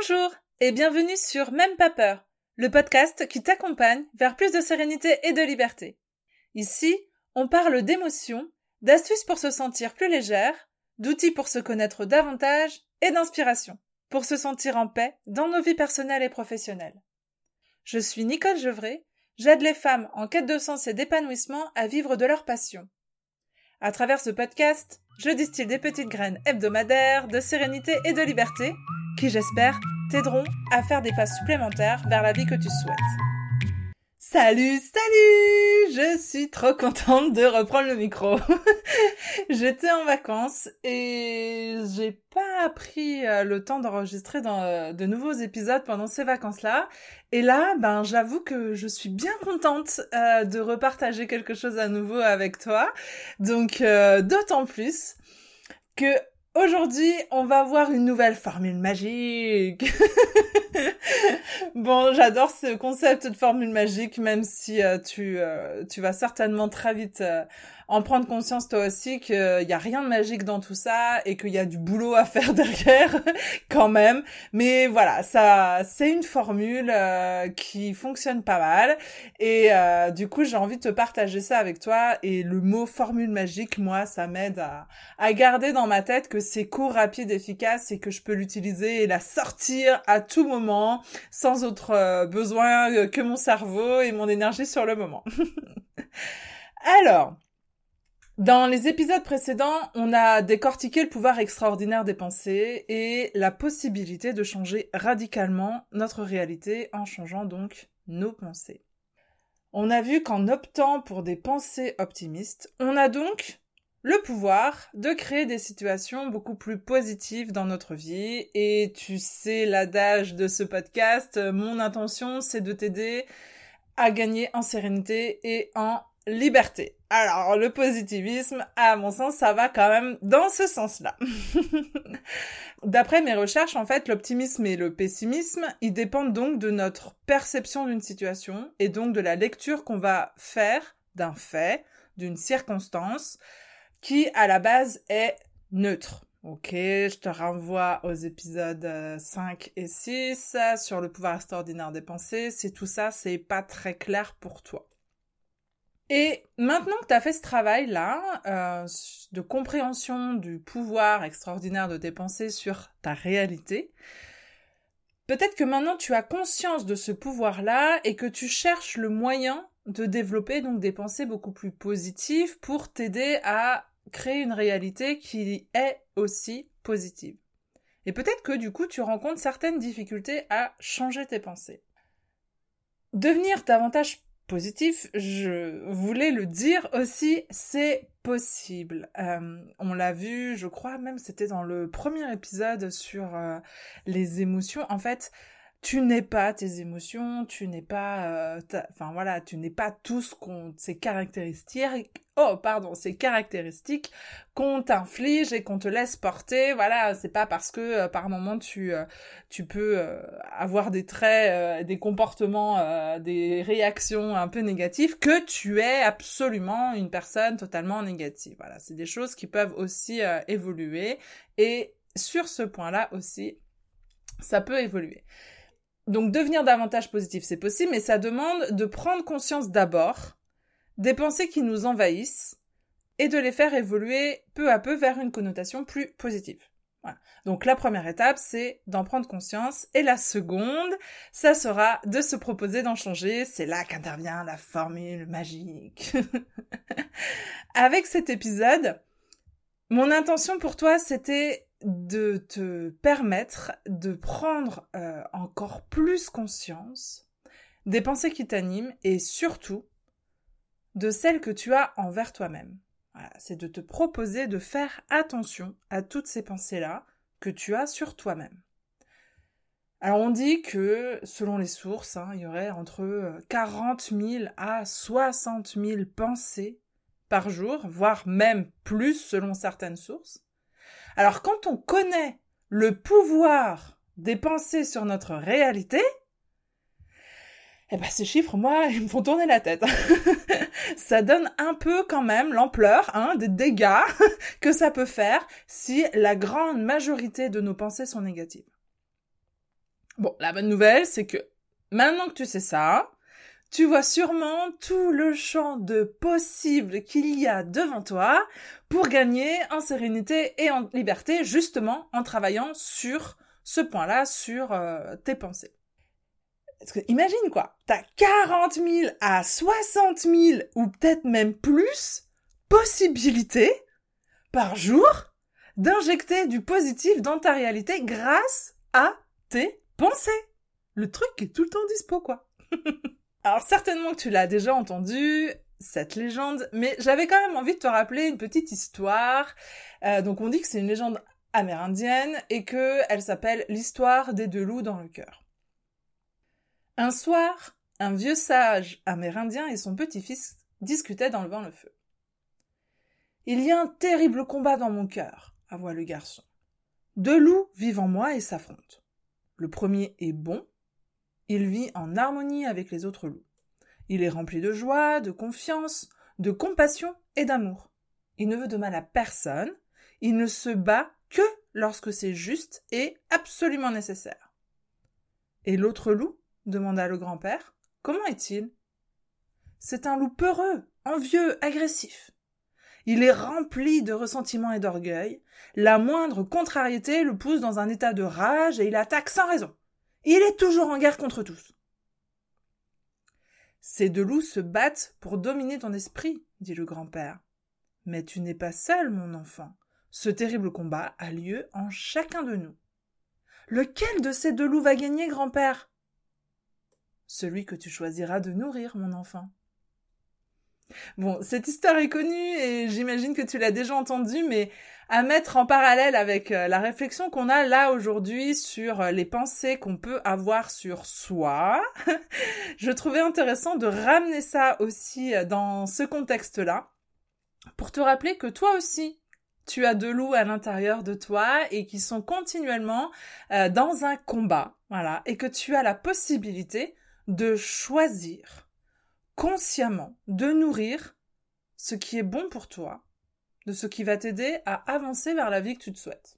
Bonjour et bienvenue sur Même pas peur, le podcast qui t'accompagne vers plus de sérénité et de liberté. Ici, on parle d'émotions, d'astuces pour se sentir plus légère, d'outils pour se connaître davantage et d'inspiration pour se sentir en paix dans nos vies personnelles et professionnelles. Je suis Nicole Gevray, j'aide les femmes en quête de sens et d'épanouissement à vivre de leur passion. À travers ce podcast, je distille des petites graines hebdomadaires de sérénité et de liberté qui, j'espère, t'aideront à faire des pas supplémentaires vers la vie que tu souhaites. Salut, salut Je suis trop contente de reprendre le micro. J'étais en vacances et j'ai pas pris euh, le temps d'enregistrer euh, de nouveaux épisodes pendant ces vacances-là. Et là, ben, j'avoue que je suis bien contente euh, de repartager quelque chose à nouveau avec toi. Donc, d'autant plus que Aujourd'hui, on va voir une nouvelle formule magique. bon, j'adore ce concept de formule magique, même si euh, tu, euh, tu vas certainement très vite euh, en prendre conscience toi aussi qu'il n'y a rien de magique dans tout ça et qu'il y a du boulot à faire derrière quand même. Mais voilà, ça, c'est une formule qui fonctionne pas mal et du coup, j'ai envie de te partager ça avec toi. Et le mot formule magique, moi, ça m'aide à, garder dans ma tête que c'est court, rapide, efficace et que je peux l'utiliser et la sortir à tout moment sans autre euh, besoin euh, que mon cerveau et mon énergie sur le moment. Alors, dans les épisodes précédents, on a décortiqué le pouvoir extraordinaire des pensées et la possibilité de changer radicalement notre réalité en changeant donc nos pensées. On a vu qu'en optant pour des pensées optimistes, on a donc le pouvoir de créer des situations beaucoup plus positives dans notre vie. Et tu sais l'adage de ce podcast, mon intention c'est de t'aider à gagner en sérénité et en liberté. Alors le positivisme, à mon sens, ça va quand même dans ce sens-là. D'après mes recherches, en fait, l'optimisme et le pessimisme, ils dépendent donc de notre perception d'une situation et donc de la lecture qu'on va faire d'un fait, d'une circonstance, qui à la base est neutre. Ok, je te renvoie aux épisodes 5 euh, et 6 sur le pouvoir extraordinaire des pensées. Si tout ça, c'est pas très clair pour toi. Et maintenant que tu as fait ce travail-là euh, de compréhension du pouvoir extraordinaire de tes pensées sur ta réalité, peut-être que maintenant tu as conscience de ce pouvoir-là et que tu cherches le moyen de développer donc des pensées beaucoup plus positives pour t'aider à créer une réalité qui est aussi positive. Et peut-être que du coup tu rencontres certaines difficultés à changer tes pensées. Devenir davantage positif, je voulais le dire aussi, c'est possible. Euh, on l'a vu, je crois même c'était dans le premier épisode sur euh, les émotions. En fait, tu n'es pas tes émotions, tu n'es pas, euh, enfin voilà, tu n'es pas tout ce qu'on, ces caractéristiques, oh pardon, ces caractéristiques qu'on t'inflige et qu'on te laisse porter, voilà, c'est pas parce que euh, par moment tu, euh, tu peux avoir des traits, des comportements, des réactions un peu négatives que tu es absolument une personne totalement négative. Voilà, c'est des choses qui peuvent aussi évoluer et sur ce point-là aussi, ça peut évoluer. Donc devenir davantage positif, c'est possible, mais ça demande de prendre conscience d'abord des pensées qui nous envahissent et de les faire évoluer peu à peu vers une connotation plus positive. Donc la première étape, c'est d'en prendre conscience. Et la seconde, ça sera de se proposer d'en changer. C'est là qu'intervient la formule magique. Avec cet épisode, mon intention pour toi, c'était de te permettre de prendre euh, encore plus conscience des pensées qui t'animent et surtout de celles que tu as envers toi-même. c'est de te proposer de faire attention à toutes ces pensées-là que tu as sur toi-même. Alors on dit que selon les sources, hein, il y aurait entre 40 euh, 000 à 60 000 pensées par jour, voire même plus selon certaines sources. Alors quand on connaît le pouvoir des pensées sur notre réalité, eh ben ces chiffres, moi, ils me font tourner la tête. ça donne un peu quand même l'ampleur hein, des dégâts que ça peut faire si la grande majorité de nos pensées sont négatives. Bon, la bonne nouvelle, c'est que maintenant que tu sais ça, tu vois sûrement tout le champ de possibles qu'il y a devant toi pour gagner en sérénité et en liberté, justement en travaillant sur ce point-là, sur euh, tes pensées. Parce que imagine quoi, t'as 40 000 à 60 000 ou peut-être même plus possibilités par jour d'injecter du positif dans ta réalité grâce à tes pensées. Le truc est tout le temps dispo quoi. Alors certainement que tu l'as déjà entendu, cette légende, mais j'avais quand même envie de te rappeler une petite histoire. Euh, donc on dit que c'est une légende amérindienne et que elle s'appelle l'histoire des deux loups dans le cœur. Un soir, un vieux sage amérindien et son petit-fils discutaient dans le feu. Il y a un terrible combat dans mon cœur, avoua le garçon. Deux loups vivent en moi et s'affrontent. Le premier est bon, il vit en harmonie avec les autres loups. Il est rempli de joie, de confiance, de compassion et d'amour. Il ne veut de mal à personne, il ne se bat que lorsque c'est juste et absolument nécessaire. Et l'autre loup? demanda le grand-père. Comment est-il? C'est un loup peureux, envieux, agressif. Il est rempli de ressentiment et d'orgueil. La moindre contrariété le pousse dans un état de rage et il attaque sans raison. Il est toujours en guerre contre tous. Ces deux loups se battent pour dominer ton esprit, dit le grand-père. Mais tu n'es pas seul, mon enfant. Ce terrible combat a lieu en chacun de nous. Lequel de ces deux loups va gagner, grand-père? Celui que tu choisiras de nourrir, mon enfant. Bon, cette histoire est connue et j'imagine que tu l'as déjà entendue, mais à mettre en parallèle avec euh, la réflexion qu'on a là aujourd'hui sur euh, les pensées qu'on peut avoir sur soi, je trouvais intéressant de ramener ça aussi euh, dans ce contexte-là, pour te rappeler que toi aussi, tu as deux loups à l'intérieur de toi et qui sont continuellement dans un combat, voilà, et que tu as la possibilité de choisir consciemment de nourrir ce qui est bon pour toi, de ce qui va t'aider à avancer vers la vie que tu te souhaites.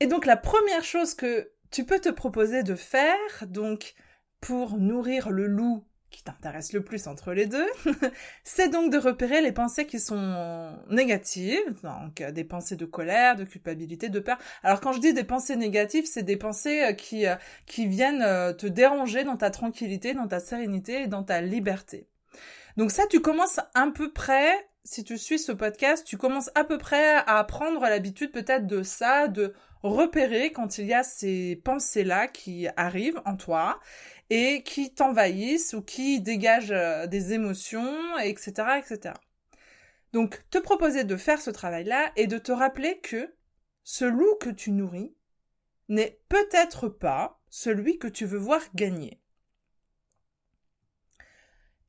Et donc la première chose que tu peux te proposer de faire, donc pour nourrir le loup qui t'intéresse le plus entre les deux, c'est donc de repérer les pensées qui sont négatives, donc euh, des pensées de colère, de culpabilité, de peur. Alors quand je dis des pensées négatives, c'est des pensées euh, qui, euh, qui viennent te déranger dans ta tranquillité, dans ta sérénité et dans ta liberté. Donc ça, tu commences un peu près, si tu suis ce podcast, tu commences à peu près à prendre l'habitude peut-être de ça, de repérer quand il y a ces pensées-là qui arrivent en toi et qui t'envahissent ou qui dégagent euh, des émotions, etc., etc. Donc, te proposer de faire ce travail-là et de te rappeler que ce loup que tu nourris n'est peut-être pas celui que tu veux voir gagner.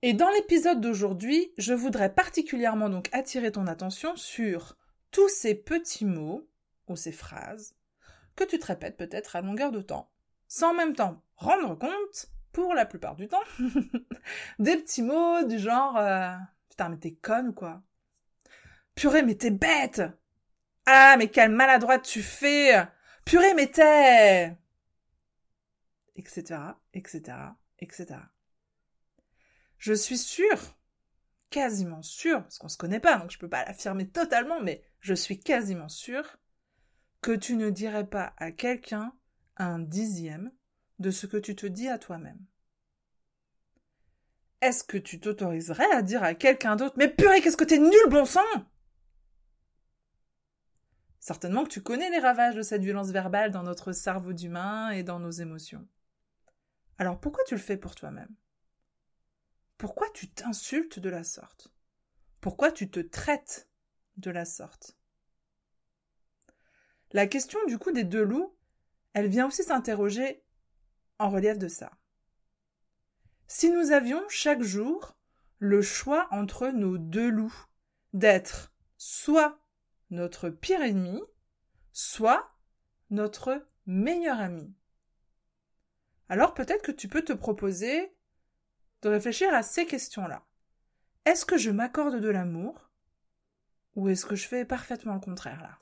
Et dans l'épisode d'aujourd'hui, je voudrais particulièrement donc attirer ton attention sur tous ces petits mots ou ces phrases que tu te répètes peut-être à longueur de temps, sans en même temps rendre compte, pour la plupart du temps, des petits mots du genre euh, Putain, mais t'es conne ou quoi? Purée, mais t'es bête Ah, mais quelle maladroite tu fais Purée, mais t'es etc., etc., etc. Je suis sûre, quasiment sûre, parce qu'on se connaît pas, donc je peux pas l'affirmer totalement, mais je suis quasiment sûre que tu ne dirais pas à quelqu'un un dixième de ce que tu te dis à toi-même. Est-ce que tu t'autoriserais à dire à quelqu'un d'autre Mais purée, qu'est-ce que t'es nul, bon sang Certainement que tu connais les ravages de cette violence verbale dans notre cerveau d'humain et dans nos émotions. Alors pourquoi tu le fais pour toi-même? Pourquoi tu t'insultes de la sorte? Pourquoi tu te traites de la sorte? La question du coup des deux loups, elle vient aussi s'interroger en relief de ça. Si nous avions chaque jour le choix entre nos deux loups, d'être soit notre pire ennemi, soit notre meilleur ami. Alors peut-être que tu peux te proposer de réfléchir à ces questions-là. Est-ce que je m'accorde de l'amour ou est-ce que je fais parfaitement le contraire là?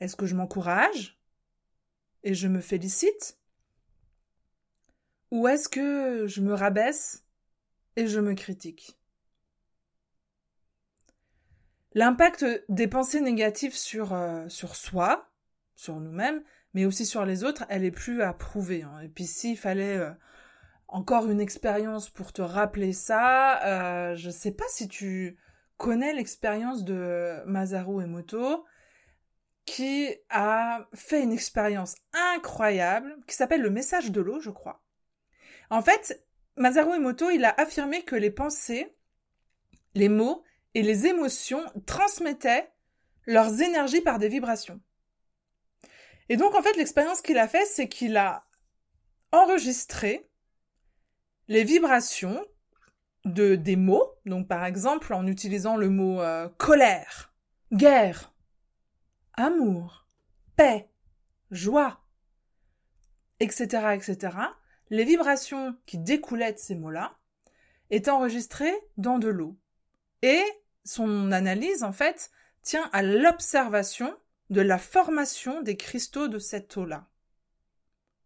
Est-ce que je m'encourage et je me félicite Ou est-ce que je me rabaisse et je me critique? L'impact des pensées négatives sur, euh, sur soi, sur nous-mêmes, mais aussi sur les autres, elle est plus à prouver. Hein. Et puis s'il fallait euh, encore une expérience pour te rappeler ça, euh, je sais pas si tu connais l'expérience de Masaru Emoto, qui a fait une expérience incroyable, qui s'appelle le message de l'eau, je crois. En fait, Masaru Emoto, il a affirmé que les pensées, les mots et les émotions transmettaient leurs énergies par des vibrations. Et donc, en fait, l'expérience qu'il a fait, c'est qu'il a enregistré les vibrations de des mots. Donc, par exemple, en utilisant le mot euh, colère, guerre, amour, paix, joie, etc., etc. Les vibrations qui découlaient de ces mots-là étaient enregistrées dans de l'eau. Et son analyse, en fait, tient à l'observation de la formation des cristaux de cette eau-là.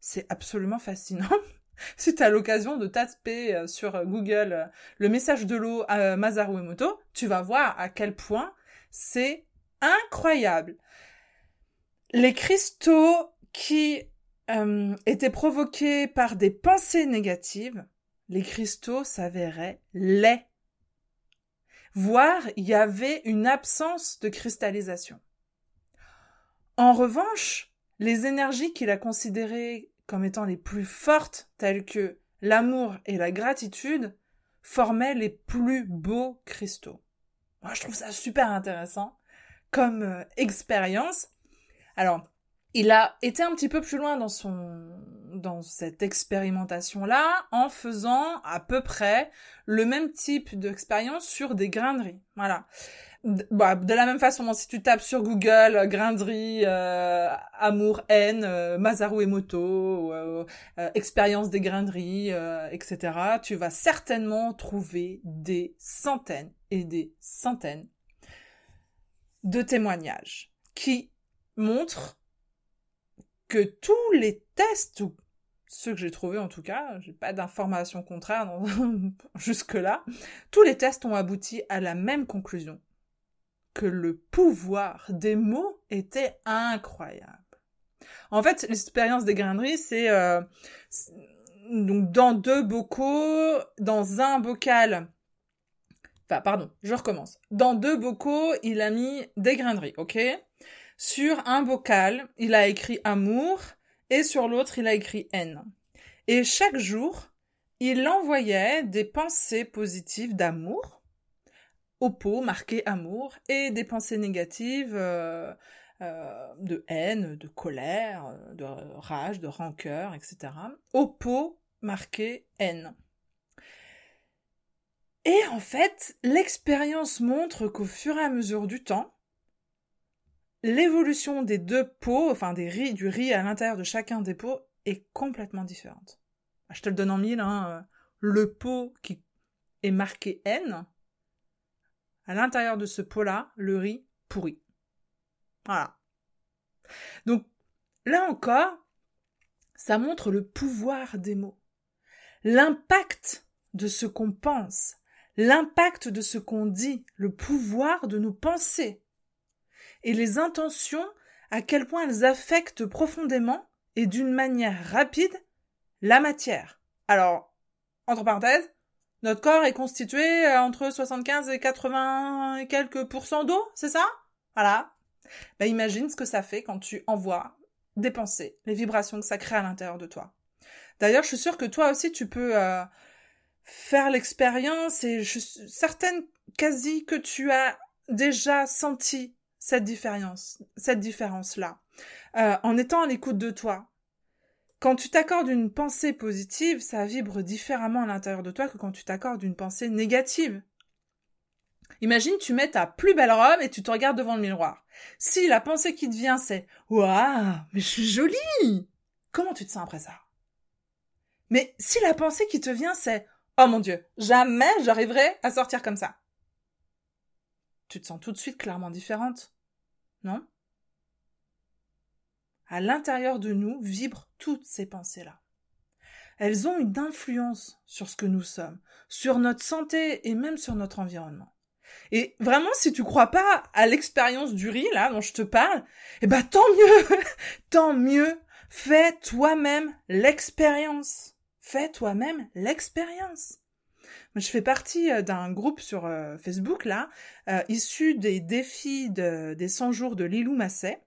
C'est absolument fascinant. si tu as l'occasion de taper euh, sur Google euh, le message de l'eau à Masaru Emoto, tu vas voir à quel point c'est incroyable. Les cristaux qui euh, étaient provoqués par des pensées négatives, les cristaux s'avéraient laids. Voire, il y avait une absence de cristallisation. En revanche, les énergies qu'il a considérées comme étant les plus fortes, telles que l'amour et la gratitude, formaient les plus beaux cristaux. Moi, je trouve ça super intéressant comme euh, expérience. Alors, il a été un petit peu plus loin dans son dans cette expérimentation là en faisant à peu près le même type d'expérience sur des graineries. Voilà. Bah, de la même façon, si tu tapes sur Google euh, grainerie, euh, amour, haine, euh, Masaru Emoto, euh, expérience des graineries, etc., tu vas certainement trouver des centaines et des centaines de témoignages qui montrent que tous les tests, ou ceux que j'ai trouvés en tout cas, j'ai pas d'informations contraires jusque-là, tous les tests ont abouti à la même conclusion que le pouvoir des mots était incroyable. En fait, l'expérience des graineries, c'est euh, donc dans deux bocaux, dans un bocal. Enfin, pardon, je recommence. Dans deux bocaux, il a mis des graineries, ok? Sur un bocal, il a écrit amour et sur l'autre, il a écrit haine. Et chaque jour, il envoyait des pensées positives d'amour au pot marqué amour et des pensées négatives euh, euh, de haine, de colère, de rage, de rancœur, etc. Au pot marqué haine. Et en fait, l'expérience montre qu'au fur et à mesure du temps, l'évolution des deux pots, enfin des riz, du riz à l'intérieur de chacun des pots, est complètement différente. Je te le donne en mille, hein. Le pot qui est marqué haine, à l'intérieur de ce pot-là, le riz pourri. Voilà. Donc, là encore, ça montre le pouvoir des mots. L'impact de ce qu'on pense, l'impact de ce qu'on dit, le pouvoir de nos pensées. Et les intentions, à quel point elles affectent profondément et d'une manière rapide la matière. Alors, entre parenthèses, notre corps est constitué euh, entre 75 et 80 et quelques pourcents d'eau, c'est ça? Voilà. Bah, imagine ce que ça fait quand tu envoies des pensées, les vibrations que ça crée à l'intérieur de toi. D'ailleurs, je suis sûre que toi aussi tu peux euh, faire l'expérience et je suis certaine quasi que tu as déjà senti cette différence, cette différence-là, euh, en étant à l'écoute de toi, quand tu t'accordes une pensée positive, ça vibre différemment à l'intérieur de toi que quand tu t'accordes une pensée négative. Imagine, tu mets ta plus belle robe et tu te regardes devant le miroir. Si la pensée qui te vient c'est Waouh, mais je suis jolie Comment tu te sens après ça? Mais si la pensée qui te vient c'est Oh mon Dieu, jamais j'arriverai à sortir comme ça. Tu te sens tout de suite clairement différente. Non? À l'intérieur de nous, vibrent toutes ces pensées-là. Elles ont une influence sur ce que nous sommes, sur notre santé et même sur notre environnement. Et vraiment, si tu crois pas à l'expérience du riz, là, dont je te parle, eh ben, tant mieux! tant mieux! Fais toi-même l'expérience. Fais toi-même l'expérience. Je fais partie euh, d'un groupe sur euh, Facebook, là, euh, issu des défis des 100 jours de Lilou Masset.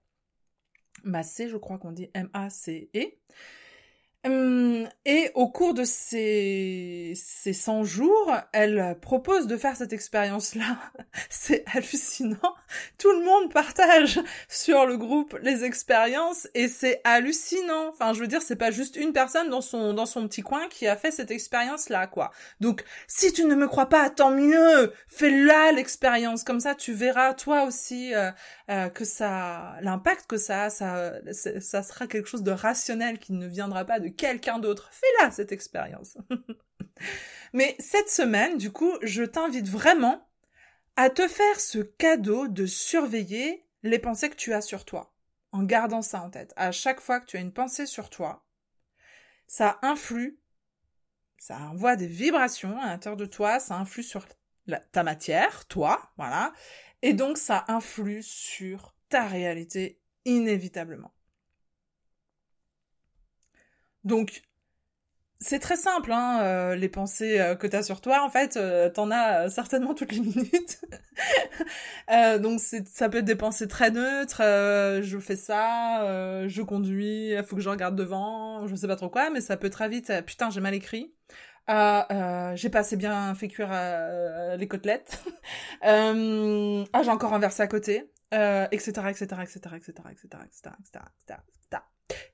Massé, je crois qu'on dit M-A-C-E. Hum, et au cours de ces, ces 100 jours, elle propose de faire cette expérience-là. C'est hallucinant. Tout le monde partage sur le groupe les expériences et c'est hallucinant. Enfin, je veux dire, c'est pas juste une personne dans son, dans son petit coin qui a fait cette expérience-là, quoi. Donc, si tu ne me crois pas, tant mieux. Fais-la l'expérience. Comme ça, tu verras toi aussi euh, euh, que ça, l'impact que ça a, ça, ça sera quelque chose de rationnel qui ne viendra pas de quelqu'un d'autre. Fais-la, cette expérience. Mais cette semaine, du coup, je t'invite vraiment à te faire ce cadeau de surveiller les pensées que tu as sur toi, en gardant ça en tête. À chaque fois que tu as une pensée sur toi, ça influe, ça envoie des vibrations à l'intérieur de toi, ça influe sur ta matière, toi, voilà, et donc ça influe sur ta réalité inévitablement. Donc, c'est très simple, hein, euh, les pensées euh, que tu as sur toi, en fait, euh, t'en as certainement toutes les minutes. donc ça peut être des pensées très neutres, je fais ça, je conduis, faut que je regarde devant, je sais pas trop quoi, mais ça peut très vite, putain, j'ai mal écrit. J'ai pas assez bien fait cuire les côtelettes. ah, j'ai encore renversé à côté, etc., etc., etc., etc., etc., etc., etc., etc.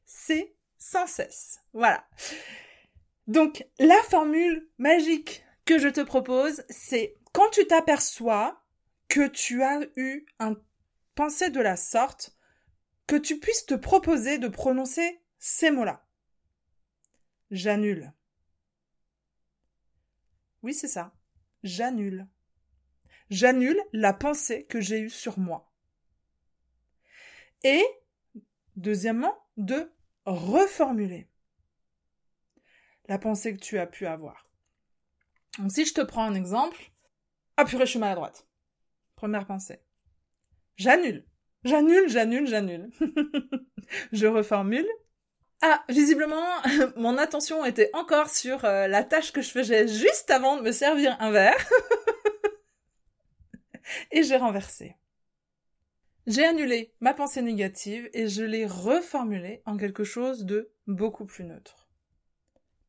C'est sans cesse. Voilà. Donc, la formule magique que je te propose, c'est quand tu t'aperçois que tu as eu un pensée de la sorte, que tu puisses te proposer de prononcer ces mots-là. J'annule. Oui, c'est ça. J'annule. J'annule la pensée que j'ai eue sur moi. Et, deuxièmement, de reformuler la pensée que tu as pu avoir. Donc si je te prends un exemple, ah purée, je suis maladroite. Première pensée. J'annule. J'annule, j'annule, j'annule. je reformule. Ah, visiblement, mon attention était encore sur euh, la tâche que je faisais juste avant de me servir un verre. Et j'ai renversé. J'ai annulé ma pensée négative et je l'ai reformulée en quelque chose de beaucoup plus neutre.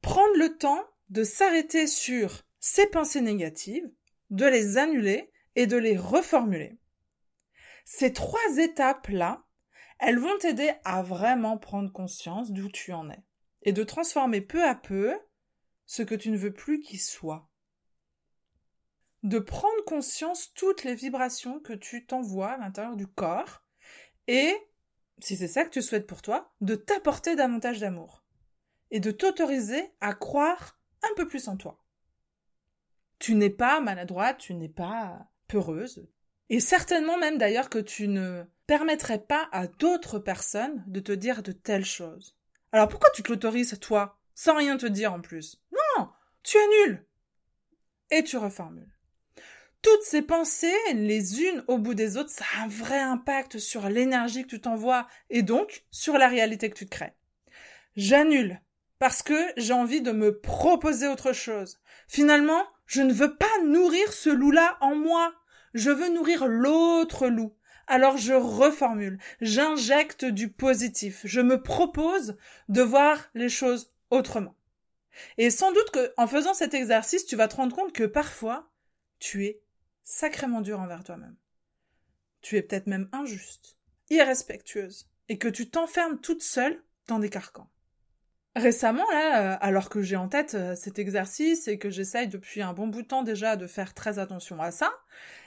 Prendre le temps de s'arrêter sur ces pensées négatives, de les annuler et de les reformuler. Ces trois étapes-là, elles vont t'aider à vraiment prendre conscience d'où tu en es et de transformer peu à peu ce que tu ne veux plus qu'il soit de prendre conscience toutes les vibrations que tu t'envoies à l'intérieur du corps et, si c'est ça que tu souhaites pour toi, de t'apporter davantage d'amour et de t'autoriser à croire un peu plus en toi. Tu n'es pas maladroite, tu n'es pas peureuse, et certainement même d'ailleurs que tu ne permettrais pas à d'autres personnes de te dire de telles choses. Alors pourquoi tu te l'autorises toi, sans rien te dire en plus? Non, tu annules et tu reformules toutes ces pensées, les unes au bout des autres, ça a un vrai impact sur l'énergie que tu t'envoies et donc sur la réalité que tu te crées. J'annule parce que j'ai envie de me proposer autre chose. Finalement, je ne veux pas nourrir ce loup-là en moi. Je veux nourrir l'autre loup. Alors je reformule, j'injecte du positif, je me propose de voir les choses autrement. Et sans doute que, en faisant cet exercice, tu vas te rendre compte que parfois, tu es sacrément dur envers toi-même. Tu es peut-être même injuste, irrespectueuse, et que tu t'enfermes toute seule dans des carcans. Récemment, là, euh, alors que j'ai en tête euh, cet exercice et que j'essaye depuis un bon bout de temps déjà de faire très attention à ça,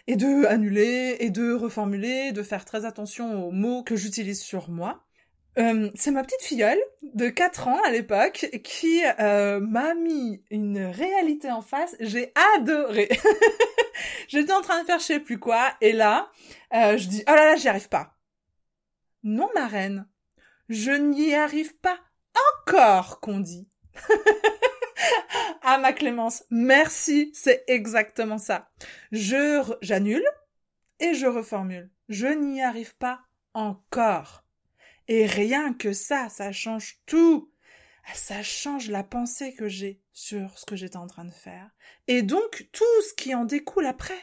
et de annuler, et de reformuler, de faire très attention aux mots que j'utilise sur moi, euh, c'est ma petite filleule de 4 ans à l'époque qui m'a mis une réalité en face. J'ai adoré. J'étais en train de faire je sais plus quoi et là, je dis oh là là j'y arrive pas. Non ma reine, Je n'y arrive pas encore, qu'on dit. ah, ma Clémence, merci, c'est exactement ça. Je, j'annule et je reformule. Je n'y arrive pas encore. Et rien que ça, ça change tout. Ça change la pensée que j'ai sur ce que j'étais en train de faire. Et donc, tout ce qui en découle après.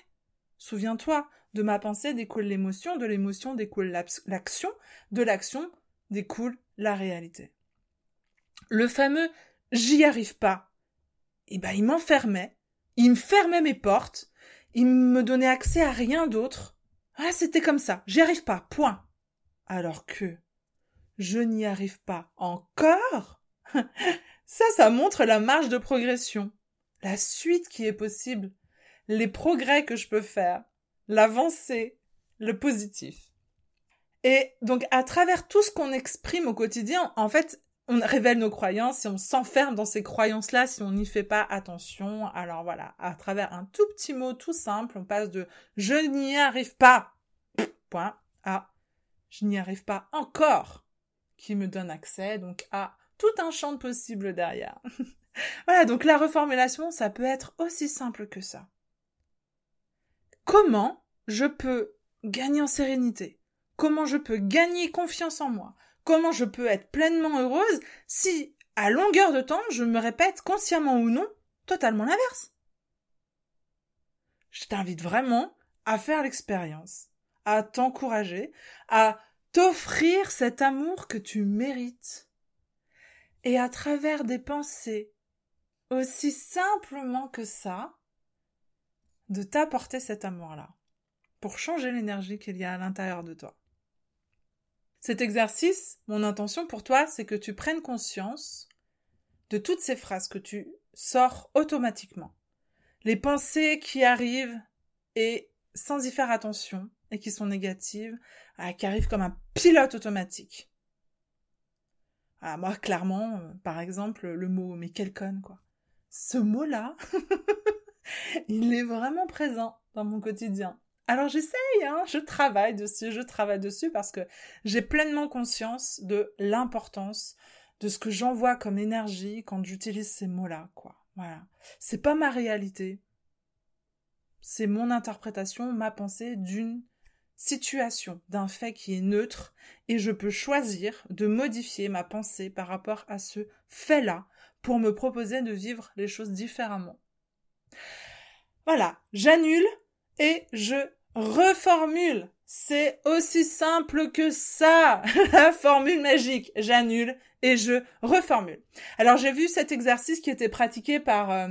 Souviens-toi, de ma pensée découle l'émotion, de l'émotion découle l'action, de l'action découle la réalité. Le fameux j'y arrive pas, eh ben, il m'enfermait, il me fermait mes portes, il me donnait accès à rien d'autre. Ah, c'était comme ça, j'y arrive pas, point. Alors que je n'y arrive pas encore, ça, ça montre la marge de progression, la suite qui est possible, les progrès que je peux faire, l'avancée, le positif. Et donc, à travers tout ce qu'on exprime au quotidien, en fait, on révèle nos croyances et on s'enferme dans ces croyances-là si on n'y fait pas attention. Alors voilà, à travers un tout petit mot tout simple, on passe de je n'y arrive pas, point, à je n'y arrive pas encore, qui me donne accès donc à tout un champ de possibles derrière. voilà, donc la reformulation, ça peut être aussi simple que ça. Comment je peux gagner en sérénité? Comment je peux gagner confiance en moi? Comment je peux être pleinement heureuse si, à longueur de temps, je me répète consciemment ou non, totalement l'inverse Je t'invite vraiment à faire l'expérience, à t'encourager, à t'offrir cet amour que tu mérites. Et à travers des pensées, aussi simplement que ça, de t'apporter cet amour-là, pour changer l'énergie qu'il y a à l'intérieur de toi. Cet exercice, mon intention pour toi, c'est que tu prennes conscience de toutes ces phrases que tu sors automatiquement. Les pensées qui arrivent et sans y faire attention et qui sont négatives, ah, qui arrivent comme un pilote automatique. Ah, moi, clairement, euh, par exemple, le mot mais quel con, quoi. Ce mot-là, il est vraiment présent dans mon quotidien. Alors j'essaye, hein, je travaille dessus, je travaille dessus parce que j'ai pleinement conscience de l'importance de ce que j'envoie comme énergie quand j'utilise ces mots-là, quoi. Voilà. C'est pas ma réalité. C'est mon interprétation, ma pensée d'une situation, d'un fait qui est neutre, et je peux choisir de modifier ma pensée par rapport à ce fait-là pour me proposer de vivre les choses différemment. Voilà, j'annule et je reformule. C'est aussi simple que ça. La formule magique. J'annule et je reformule. Alors j'ai vu cet exercice qui était pratiqué par euh,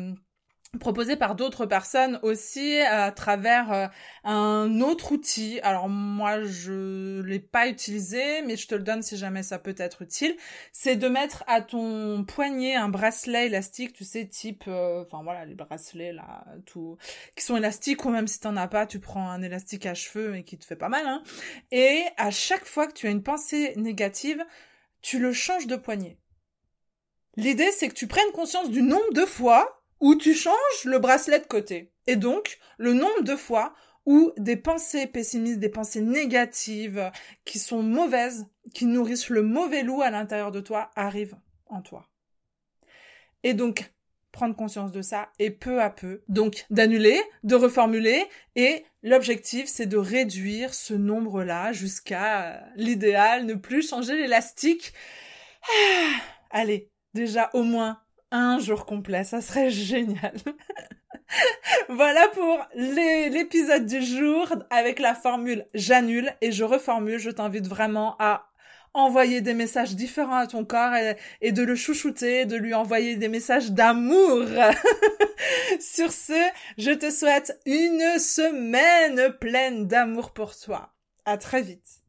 proposé par d'autres personnes aussi à travers euh, un autre outil. Alors moi je l'ai pas utilisé mais je te le donne si jamais ça peut être utile. C'est de mettre à ton poignet un bracelet élastique, tu sais type euh, enfin voilà les bracelets là tout qui sont élastiques ou même si t'en as pas, tu prends un élastique à cheveux et qui te fait pas mal hein. Et à chaque fois que tu as une pensée négative, tu le changes de poignet. L'idée c'est que tu prennes conscience du nombre de fois où tu changes le bracelet de côté. Et donc, le nombre de fois où des pensées pessimistes, des pensées négatives, qui sont mauvaises, qui nourrissent le mauvais loup à l'intérieur de toi, arrivent en toi. Et donc, prendre conscience de ça et peu à peu, donc d'annuler, de reformuler et l'objectif c'est de réduire ce nombre-là jusqu'à euh, l'idéal, ne plus changer l'élastique. Ah, allez, déjà au moins un jour complet, ça serait génial. voilà pour l'épisode du jour avec la formule j'annule et je reformule. Je t'invite vraiment à envoyer des messages différents à ton corps et, de le chouchouter, de lui envoyer des messages d'amour. Sur ce, je te souhaite une semaine pleine d'amour pour toi. À très vite.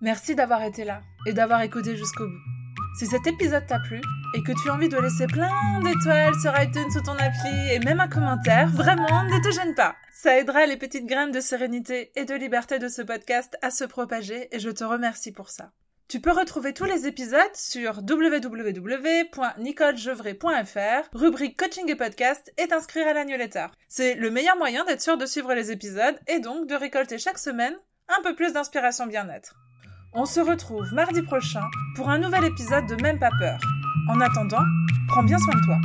Merci d'avoir été là et d'avoir écouté jusqu'au bout. Si cet épisode t'a plu et que tu as envie de laisser plein d'étoiles sur iTunes sous ton appli et même un commentaire, vraiment, ne te gêne pas. Ça aidera les petites graines de sérénité et de liberté de ce podcast à se propager et je te remercie pour ça. Tu peux retrouver tous les épisodes sur www.nicolejevray.fr, rubrique coaching et podcast et t'inscrire à la newsletter. C'est le meilleur moyen d'être sûr de suivre les épisodes et donc de récolter chaque semaine un peu plus d'inspiration bien-être. On se retrouve mardi prochain pour un nouvel épisode de Même pas peur. En attendant, prends bien soin de toi.